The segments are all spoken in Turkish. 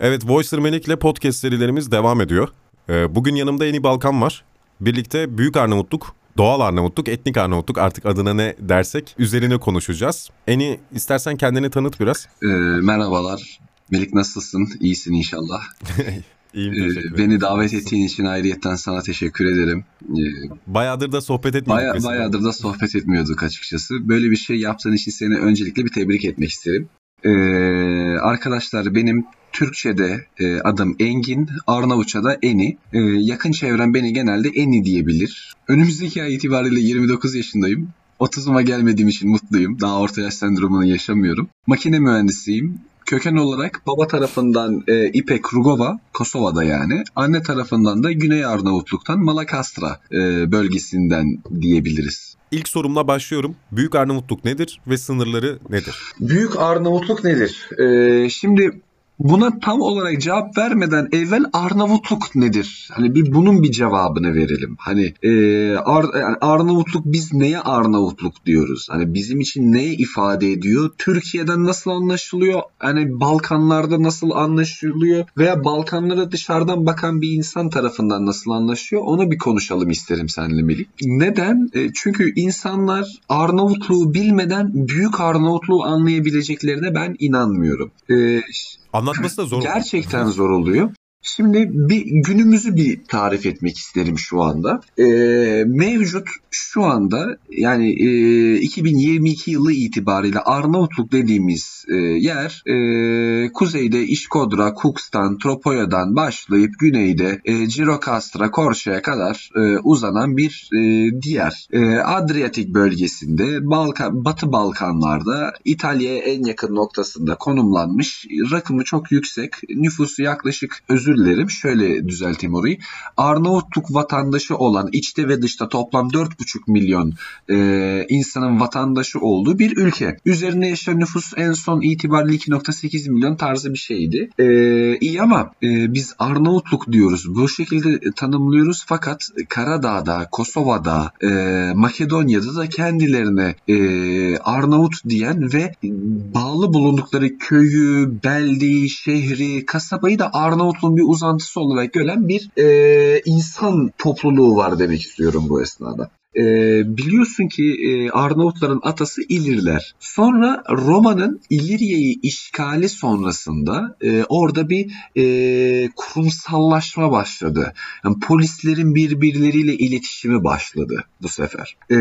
Evet Voicer Melik'le podcast serilerimiz devam ediyor. Ee, bugün yanımda Eni Balkan var. Birlikte Büyük Arnavutluk, Doğal Arnavutluk, Etnik Arnavutluk artık adına ne dersek üzerine konuşacağız. Eni istersen kendini tanıt biraz. Ee, merhabalar. Melik nasılsın? İyisin inşallah. İyiyim Ee, beni davet ettiğin için ayrıyetten sana teşekkür ederim. Ee, Bayağıdır da sohbet etmedik baya, mesela. bayağıdır da sohbet etmiyorduk açıkçası. Böyle bir şey yaptığın için seni öncelikle bir tebrik etmek isterim. Ee, arkadaşlar benim Türkçe'de e, adım Engin, Arnavutça'da Eni. Ee, yakın çevrem beni genelde Eni diyebilir. Önümüzdeki ay itibariyle 29 yaşındayım. 30'uma gelmediğim için mutluyum. Daha orta yaş sendromunu yaşamıyorum. Makine mühendisiyim. Köken olarak baba tarafından e, İpek Rugova, Kosova'da yani. Anne tarafından da Güney Arnavutluk'tan Malakastra e, bölgesinden diyebiliriz. İlk sorumla başlıyorum. Büyük Arnavutluk nedir ve sınırları nedir? Büyük Arnavutluk nedir? Ee, şimdi buna tam olarak cevap vermeden evvel Arnavutluk nedir? Hani bir bunun bir cevabını verelim. Hani e, Ar- yani Arnavutluk biz neye Arnavutluk diyoruz? Hani bizim için neye ifade ediyor? Türkiye'den nasıl anlaşılıyor? Hani Balkanlarda nasıl anlaşılıyor? Veya Balkanlara dışarıdan bakan bir insan tarafından nasıl anlaşıyor? Onu bir konuşalım isterim seninle Melik. Neden? E, çünkü insanlar Arnavutluğu bilmeden büyük Arnavutluğu anlayabileceklerine ben inanmıyorum. E, Anlatması da zor. Gerçekten zor oluyor. Şimdi bir günümüzü bir tarif etmek isterim şu anda. Ee, mevcut şu anda yani e, 2022 yılı itibariyle Arnavutluk dediğimiz e, yer e, kuzeyde İşkodra, Kukstan, Tropoya'dan başlayıp güneyde e, Girokastra, Korça'ya kadar e, uzanan bir e, diğer e, Adriyatik bölgesinde Balkan, Batı Balkanlarda İtalya'ya en yakın noktasında konumlanmış rakımı çok yüksek nüfusu yaklaşık özür dilerim şöyle düzelteyim orayı Arnavutluk vatandaşı olan içte ve dışta toplam 4,5 milyon e, insanın vatandaşı olduğu bir ülke. Üzerine yaşayan nüfus en son itibariyle 2.8 milyon tarzı bir şeydi. E, iyi ama e, biz Arnavutluk diyoruz. Bu şekilde tanımlıyoruz fakat Karadağ'da, Kosova'da, e, Makedonya'da da kendilerine e, Arnavut diyen ve bağlı bulundukları köyü, beldeyi, şehri, kasabayı da Arnavutluğun bir uzantısı olarak gören bir e, insan topluluğu var demek istiyorum bu esnada. E, biliyorsun ki e, Arnavutların atası İlirler. Sonra Roma'nın İlirya'yı işgali sonrasında e, orada bir e, kurumsallaşma başladı. Yani polislerin birbirleriyle iletişimi başladı bu sefer. E,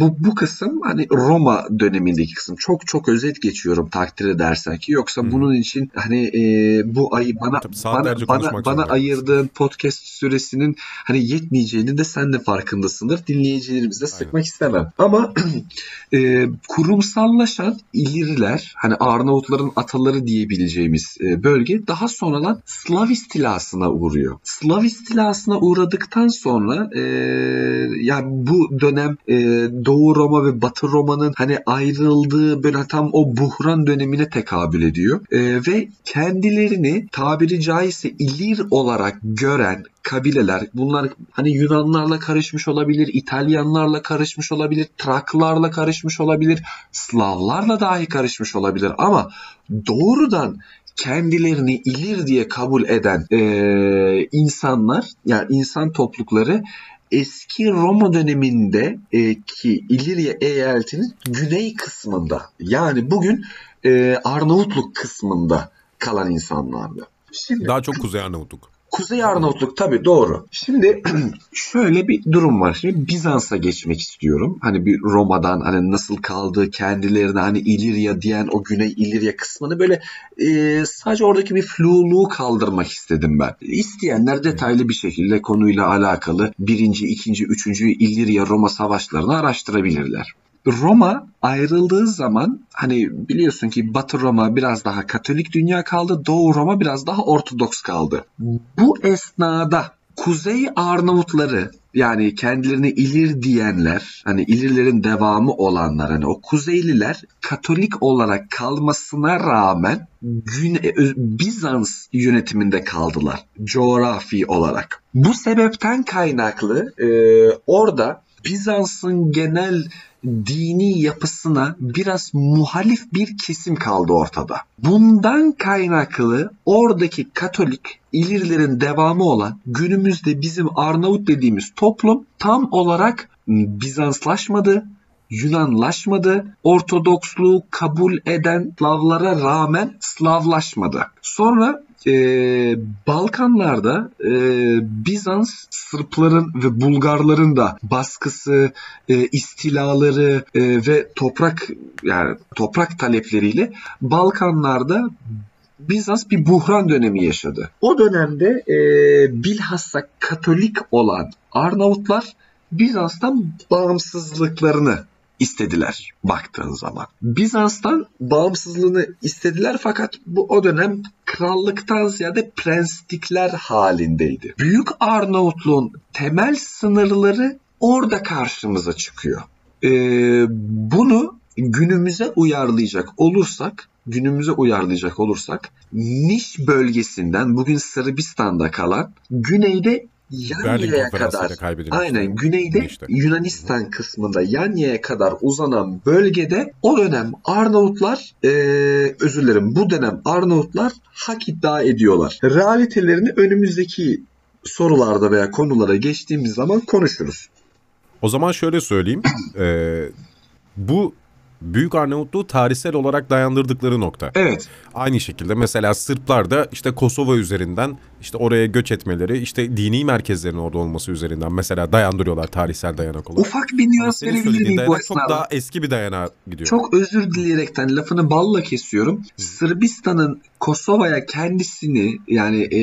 bu bu kısım hani Roma dönemindeki kısım. Çok çok özet geçiyorum takdir edersen ki yoksa Hı. bunun için hani e, bu ayı bana Tabii bana, bana, bana ayırdığın podcast süresinin hani yetmeyeceğini de sen de farkındasındır. Dinleyicilerimizi de sıkmak istemem. Ama e, kurumsallaşan İliriler hani Arnavutların ataları diyebileceğimiz e, bölge daha sonradan Slav istilasına uğruyor. Slav istilasına uğradıktan sonra e, yani bu dönem e, Doğu Roma ve Batı Roma'nın hani ayrıldığı böyle tam o buhran dönemine tekabül ediyor. E, ve kendilerini tabiri caizse İlir olarak gören kabileler bunlar hani Yunanlarla karışmış olabilir, İtalyanlarla karışmış olabilir, Traklarla karışmış olabilir, Slavlarla dahi karışmış olabilir ama doğrudan kendilerini ilir diye kabul eden e, insanlar yani insan toplulukları eski Roma döneminde e, ki İlirya eyaletinin güney kısmında yani bugün e, Arnavutluk kısmında kalan insanlardı. Şimdi Daha çok Kuzey Arnavutluk. Kuzey Arnavutluk tabii doğru. Şimdi şöyle bir durum var. Şimdi Bizans'a geçmek istiyorum. Hani bir Roma'dan hani nasıl kaldığı kendilerine hani İlirya diyen o Güney İlirya kısmını böyle e, sadece oradaki bir fluluğu kaldırmak istedim ben. İsteyenler detaylı bir şekilde konuyla alakalı birinci, ikinci, üçüncü İlirya Roma savaşlarını araştırabilirler. Roma ayrıldığı zaman hani biliyorsun ki Batı Roma biraz daha Katolik dünya kaldı, Doğu Roma biraz daha Ortodoks kaldı. Bu esnada Kuzey Arnavutları yani kendilerine İlir diyenler, hani İlirlerin devamı olanlar, hani o Kuzeyliler Katolik olarak kalmasına rağmen Güne- Bizans yönetiminde kaldılar coğrafi olarak. Bu sebepten kaynaklı e, orada Bizans'ın genel dini yapısına biraz muhalif bir kesim kaldı ortada. Bundan kaynaklı oradaki Katolik İlirlerin devamı olan günümüzde bizim Arnavut dediğimiz toplum tam olarak Bizanslaşmadı, Yunanlaşmadı, Ortodoksluğu kabul eden Slavlara rağmen Slavlaşmadı. Sonra e, Balkanlarda e, Bizans Sırpların ve Bulgarların da baskısı, e, istilaları e, ve toprak yani toprak talepleriyle Balkanlarda Bizans bir buhran dönemi yaşadı. O dönemde e, bilhassa Katolik olan Arnavutlar Bizans'tan bağımsızlıklarını istediler baktığın zaman. Bizans'tan bağımsızlığını istediler fakat bu o dönem krallıktan ziyade prenslikler halindeydi. Büyük Arnavutluğun temel sınırları orada karşımıza çıkıyor. Ee, bunu günümüze uyarlayacak olursak günümüze uyarlayacak olursak Niş bölgesinden bugün Sırbistan'da kalan güneyde Yanya'ya kadar aynen güneyde işte. Yunanistan kısmında Yanya'ya kadar uzanan bölgede o dönem Arnavutlar e, özür dilerim bu dönem Arnavutlar hak iddia ediyorlar. Realitelerini önümüzdeki sorularda veya konulara geçtiğimiz zaman konuşuruz. O zaman şöyle söyleyeyim. e, bu Büyük Arnavutluğu tarihsel olarak dayandırdıkları nokta. Evet. Aynı şekilde mesela Sırplar da işte Kosova üzerinden işte oraya göç etmeleri işte dini merkezlerin orada olması üzerinden mesela dayandırıyorlar tarihsel dayanak olarak. Ufak bir nüans verebilir miyim bu Çok daha eski bir dayanağa gidiyor. Çok özür dileyerekten lafını balla kesiyorum. Sırbistan'ın Kosova'ya kendisini yani e,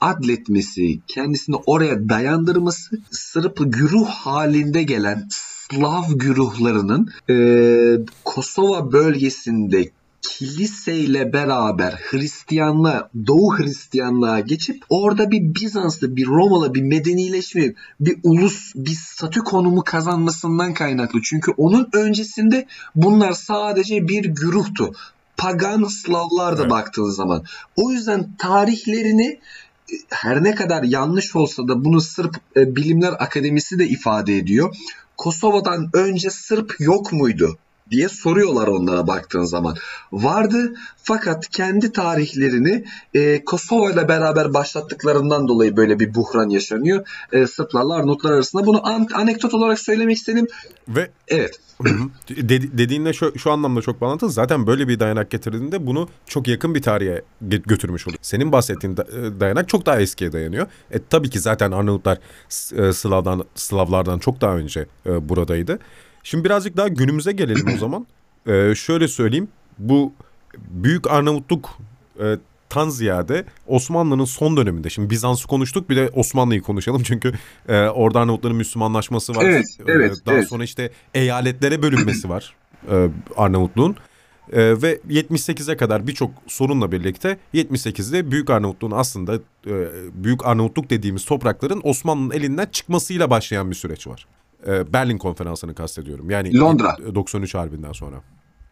adletmesi, kendisini oraya dayandırması Sırp güruh halinde gelen Slav güruhlarının e, Kosova bölgesinde kiliseyle beraber Hristiyanlığa, Doğu Hristiyanlığa geçip orada bir Bizanslı, bir Romalı, bir medenileşme, bir ulus, bir statü konumu kazanmasından kaynaklı. Çünkü onun öncesinde bunlar sadece bir güruhtu. Pagan Slavlar da evet. baktığın zaman. O yüzden tarihlerini her ne kadar yanlış olsa da bunu Sırp e, Bilimler Akademisi de ifade ediyor. Kosova'dan önce Sırp yok muydu? Diye soruyorlar onlara baktığın zaman. Vardı fakat kendi tarihlerini e, Kosova ile beraber başlattıklarından dolayı böyle bir buhran yaşanıyor. E, Sırplarla Arnavutlar arasında. Bunu an- anekdot olarak söylemek istedim. Ve evet. Dedi, dediğinle şu, şu anlamda çok bağlantılı. Zaten böyle bir dayanak getirdiğinde bunu çok yakın bir tarihe götürmüş oluyor. Senin bahsettiğin e, dayanak çok daha eskiye dayanıyor. E, tabii ki zaten Arnavutlar e, Slav'dan, Slavlardan çok daha önce e, buradaydı. Şimdi birazcık daha günümüze gelelim o zaman. Ee, şöyle söyleyeyim. Bu Büyük Arnavutluk e, tan ziyade Osmanlı'nın son döneminde. Şimdi Bizans'ı konuştuk bir de Osmanlı'yı konuşalım. Çünkü e, orada Arnavutların Müslümanlaşması var. Evet, e, evet. Daha evet. sonra işte eyaletlere bölünmesi var e, Arnavutluğun. E, ve 78'e kadar birçok sorunla birlikte 78'de Büyük Arnavutluğun aslında e, Büyük Arnavutluk dediğimiz toprakların Osmanlı'nın elinden çıkmasıyla başlayan bir süreç var. E, Berlin konferansını kastediyorum. Yani Londra. 93 Harbi'nden sonra.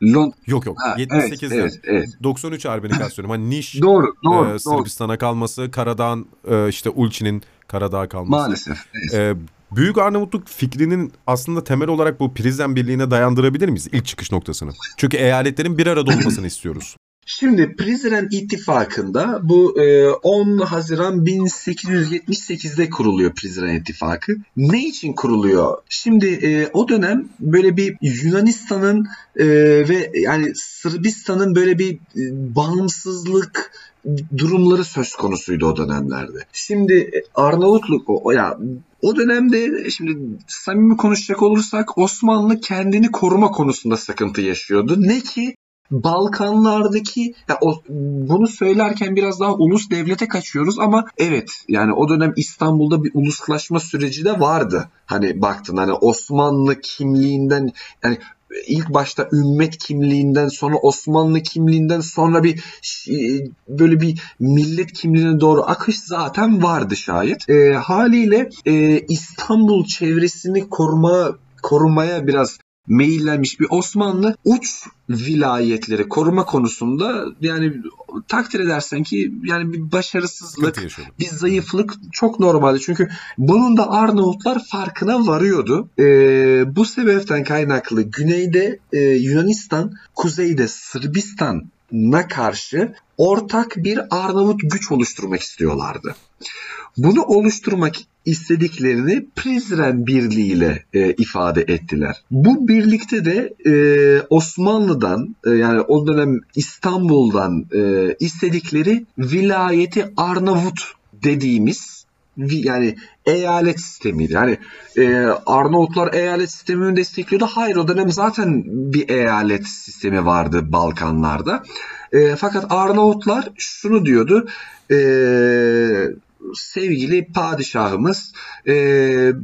Lond yok yok. Ha, 78'de. Evet, evet, 93 Harbi'ni kastediyorum. Hani Niş, doğru, doğru, e, Sırbistan'a kalması, Karadağ'ın e, işte Ulçi'nin Karadağ'a kalması. Maalesef. Evet. E, Büyük Arnavutluk fikrinin aslında temel olarak bu Prizren Birliği'ne dayandırabilir miyiz ilk çıkış noktasını? Çünkü eyaletlerin bir arada olmasını istiyoruz. Şimdi Prizren İttifakı'nda bu 10 e, Haziran 1878'de kuruluyor Prizren İttifakı. Ne için kuruluyor? Şimdi e, o dönem böyle bir Yunanistan'ın e, ve yani Sırbistan'ın böyle bir bağımsızlık durumları söz konusuydu o dönemlerde. Şimdi Arnavutluk o ya o dönemde şimdi samimi konuşacak olursak Osmanlı kendini koruma konusunda sıkıntı yaşıyordu. Ne ki Balkanlardaki ya o, bunu söylerken biraz daha ulus devlete kaçıyoruz ama evet yani o dönem İstanbul'da bir uluslaşma süreci de vardı. Hani baktın hani Osmanlı kimliğinden yani ilk başta ümmet kimliğinden sonra Osmanlı kimliğinden sonra bir böyle bir millet kimliğine doğru akış zaten vardı şayet. E, haliyle e, İstanbul çevresini koruma korumaya biraz meyillenmiş bir Osmanlı uç vilayetleri koruma konusunda yani takdir edersen ki yani bir başarısızlık, bir zayıflık çok normaldi. Çünkü bunun da Arnavutlar farkına varıyordu. Ee, bu sebepten kaynaklı güneyde e, Yunanistan, kuzeyde Sırbistan'a karşı ortak bir Arnavut güç oluşturmak istiyorlardı. Bunu oluşturmak istediklerini Prizren Birliği ile e, ifade ettiler. Bu birlikte de e, Osmanlı'dan e, yani o dönem İstanbul'dan e, istedikleri vilayeti Arnavut dediğimiz yani eyalet sistemiydi. Yani e, Arnavutlar eyalet sistemini destekliyordu. Hayır o dönem zaten bir eyalet sistemi vardı Balkanlarda. E, fakat Arnavutlar şunu diyordu. E, sevgili padişahımız e,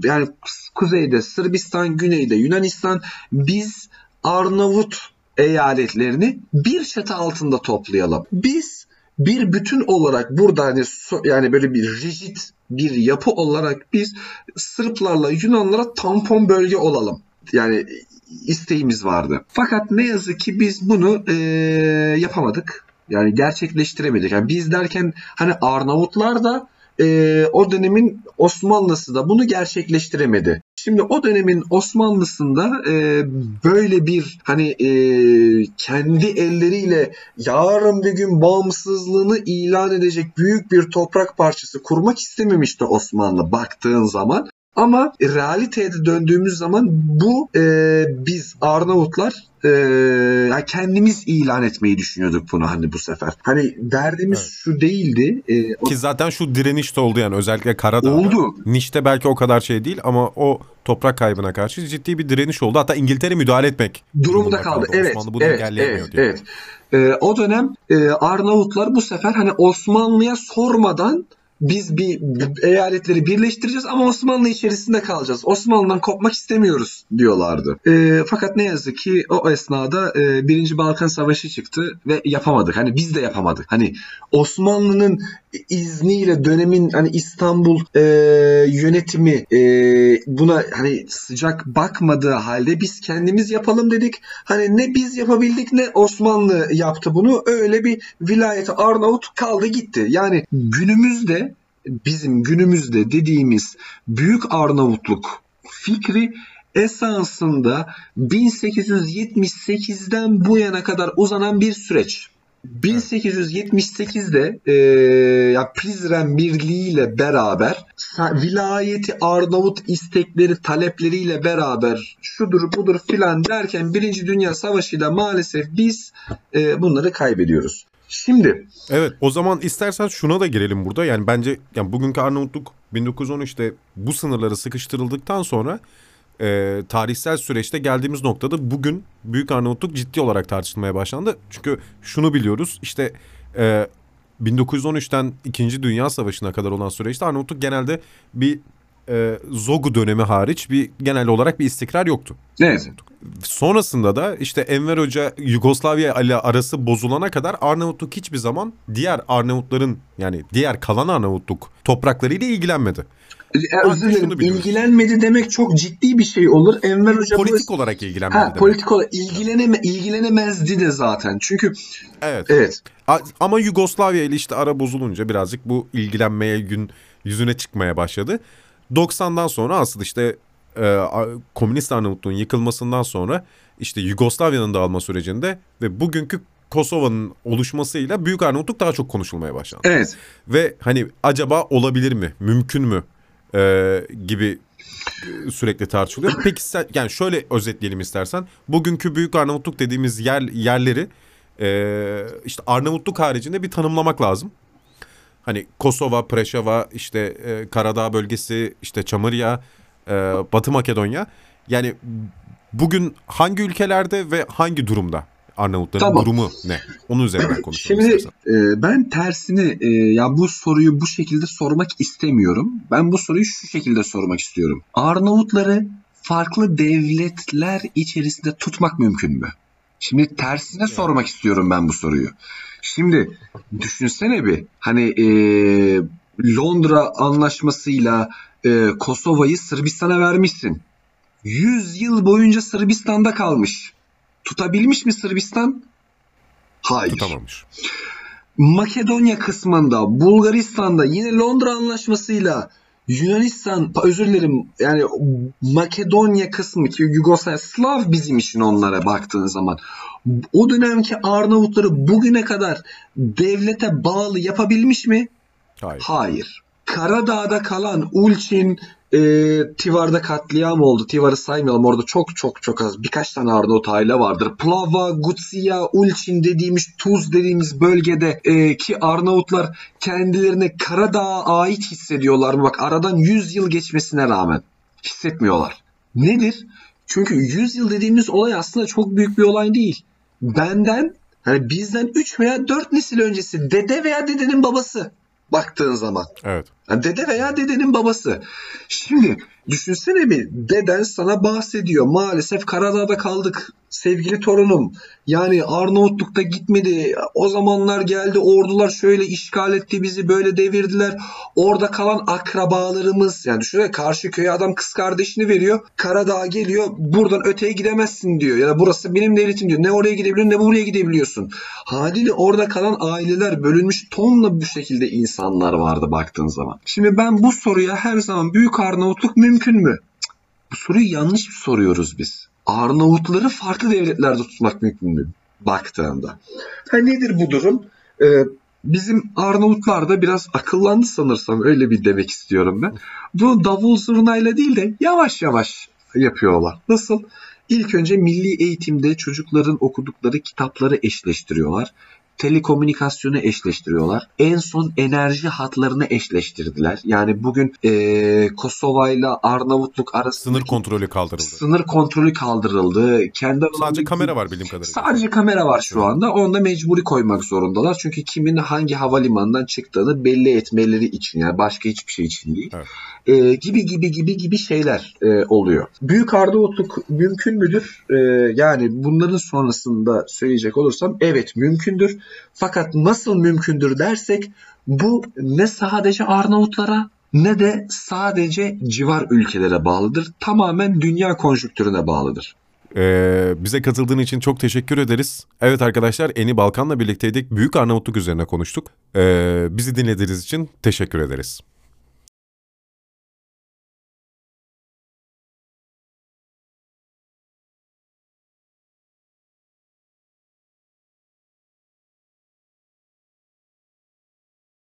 yani kuzeyde Sırbistan, güneyde Yunanistan biz Arnavut eyaletlerini bir çatı altında toplayalım. Biz bir bütün olarak burada hani yani böyle bir rigid bir yapı olarak biz Sırplarla Yunanlara tampon bölge olalım. Yani isteğimiz vardı. Fakat ne yazık ki biz bunu e, yapamadık. Yani gerçekleştiremedik. Yani biz derken hani Arnavutlar da e, o dönemin Osmanlısı da bunu gerçekleştiremedi. Şimdi o dönemin Osmanlısında e, böyle bir hani e, kendi elleriyle yarın bir gün bağımsızlığını ilan edecek büyük bir toprak parçası kurmak istememişti Osmanlı baktığın zaman. Ama realiteye döndüğümüz zaman bu e, biz Arnavutlar e, yani kendimiz ilan etmeyi düşünüyorduk bunu hani bu sefer. Hani derdimiz evet. şu değildi. E, o... Ki zaten şu direniş de oldu yani özellikle Karadağ'da. Oldu. Niş'te belki o kadar şey değil ama o toprak kaybına karşı ciddi bir direniş oldu. Hatta İngiltere müdahale etmek durumunda kaldı. kaldı. Evet. Osmanlı bunu evet, engelleyemiyor evet, evet. E, o dönem e, Arnavutlar bu sefer hani Osmanlı'ya sormadan biz bir eyaletleri birleştireceğiz ama Osmanlı içerisinde kalacağız. Osmanlı'dan kopmak istemiyoruz diyorlardı. E, fakat ne yazık ki o esnada e, Birinci Balkan Savaşı çıktı ve yapamadık. Hani biz de yapamadık. Hani Osmanlı'nın izniyle dönemin hani İstanbul e, yönetimi e, buna hani sıcak bakmadığı halde biz kendimiz yapalım dedik. Hani ne biz yapabildik ne Osmanlı yaptı bunu. Öyle bir vilayeti Arnavut kaldı gitti. Yani günümüzde bizim günümüzde dediğimiz büyük Arnavutluk fikri esasında 1878'den bu yana kadar uzanan bir süreç. 1878'de e, ya Prizren Birliği ile beraber vilayeti Arnavut istekleri talepleriyle beraber şudur budur filan derken Birinci Dünya Savaşı ile maalesef biz e, bunları kaybediyoruz. Şimdi Evet o zaman istersen şuna da girelim burada. Yani bence yani bugünkü Arnavutluk 1913'te bu sınırları sıkıştırıldıktan sonra e, tarihsel süreçte geldiğimiz noktada bugün Büyük Arnavutluk ciddi olarak tartışılmaya başlandı. Çünkü şunu biliyoruz işte e, 1913'ten 2. Dünya Savaşı'na kadar olan süreçte Arnavutluk genelde bir e, Zogu dönemi hariç bir genel olarak bir istikrar yoktu. Evet. Sonrasında da işte Enver Hoca Yugoslavya ile arası bozulana kadar Arnavutluk hiçbir zaman diğer Arnavutların yani diğer kalan Arnavutluk topraklarıyla ilgilenmedi. E, özür dilerim. İlgilenmedi demek çok ciddi bir şey olur. Enver Hoca politik bu... olarak ilgilenmedi. Ha, politik olarak ilgileneme ilgilenemezdi de zaten. Çünkü Evet. Evet. Ama Yugoslavya ile işte ara bozulunca birazcık bu ilgilenmeye gün yüzüne çıkmaya başladı. 90'dan sonra asıl işte e, komünist Arnavutluğun yıkılmasından sonra işte Yugoslavya'nın dağılma sürecinde ve bugünkü Kosova'nın oluşmasıyla Büyük Arnavutluk daha çok konuşulmaya başlandı. Evet. Ve hani acaba olabilir mi, mümkün mü e, gibi sürekli tartışılıyor. Peki sen, yani şöyle özetleyelim istersen. Bugünkü Büyük Arnavutluk dediğimiz yer yerleri e, işte Arnavutluk haricinde bir tanımlamak lazım. Hani Kosova, Preşeva, işte e, Karadağ bölgesi, işte Çamırya, e, Batı Makedonya. Yani bugün hangi ülkelerde ve hangi durumda Arnavutların tamam. durumu ne? Onun üzerinden konuşalım Şimdi e, ben tersini e, ya bu soruyu bu şekilde sormak istemiyorum. Ben bu soruyu şu şekilde sormak istiyorum. Arnavutları farklı devletler içerisinde tutmak mümkün mü? Şimdi tersine evet. sormak istiyorum ben bu soruyu. Şimdi düşünsene bir hani e, Londra anlaşmasıyla e, Kosova'yı Sırbistan'a vermişsin. 100 yıl boyunca Sırbistan'da kalmış. Tutabilmiş mi Sırbistan? Hayır. Tutamamış. Makedonya kısmında, Bulgaristan'da yine Londra Anlaşması'yla Yunanistan, özür dilerim yani Makedonya kısmı ki Yugoslavya, Slav bizim için onlara baktığın zaman. O dönemki Arnavutları bugüne kadar devlete bağlı yapabilmiş mi? Hayır. Hayır. Karadağ'da kalan Ulçin, e, Tivar'da katliam oldu. Tivar'ı saymayalım. Orada çok çok çok az birkaç tane Arnavut aile vardır. Plava, Gutsia, Ulçin dediğimiz Tuz dediğimiz bölgede e, ki Arnavutlar kendilerini Karadağ'a ait hissediyorlar mı? Bak aradan 100 yıl geçmesine rağmen hissetmiyorlar. Nedir? Çünkü 100 yıl dediğimiz olay aslında çok büyük bir olay değil. Benden hani bizden 3 veya 4 nesil öncesi dede veya dedenin babası baktığın zaman. Evet. Dede veya dedenin babası. Şimdi düşünsene bir deden sana bahsediyor. Maalesef Karadağ'da kaldık sevgili torunum. Yani Arnavutluk'ta gitmedi. O zamanlar geldi ordular şöyle işgal etti bizi böyle devirdiler. Orada kalan akrabalarımız yani düşünsene karşı köye adam kız kardeşini veriyor. Karadağ'a geliyor buradan öteye gidemezsin diyor. Ya da burası benim devletim diyor. Ne oraya gidebiliyorsun ne buraya gidebiliyorsun. Haliyle orada kalan aileler bölünmüş tonla bu şekilde insanlar vardı baktığın zaman. Şimdi ben bu soruya her zaman Büyük Arnavutluk mümkün mü? Bu soruyu yanlış soruyoruz biz. Arnavutları farklı devletlerde tutmak mümkün mü? Baktığında. Ha nedir bu durum? Ee, bizim Arnavutlar da biraz akıllandı sanırsam öyle bir demek istiyorum ben. Bu davul zurnayla değil de yavaş yavaş yapıyorlar. Nasıl? İlk önce milli eğitimde çocukların okudukları kitapları eşleştiriyorlar telekomünikasyonu eşleştiriyorlar. En son enerji hatlarını eşleştirdiler. Yani bugün e, Kosova ile Arnavutluk arasında Sınır kontrolü kaldırıldı. Sınır kontrolü kaldırıldı. Kendi Sadece kamera var bildiğim kadarıyla. Sadece kamera var şu anda. Onu da mecburi koymak zorundalar. Çünkü kimin hangi havalimanından çıktığını belli etmeleri için. Yani başka hiçbir şey için değil. Evet. E, gibi gibi gibi gibi şeyler e, oluyor. Büyük Arnavutluk mümkün müdür? E, yani bunların sonrasında söyleyecek olursam evet mümkündür. Fakat nasıl mümkündür dersek bu ne sadece Arnavutlara ne de sadece civar ülkelere bağlıdır. Tamamen dünya konjüktürüne bağlıdır. Ee, bize katıldığın için çok teşekkür ederiz. Evet arkadaşlar Eni Balkan'la birlikteydik. Büyük Arnavutluk üzerine konuştuk. Ee, bizi dinlediğiniz için teşekkür ederiz.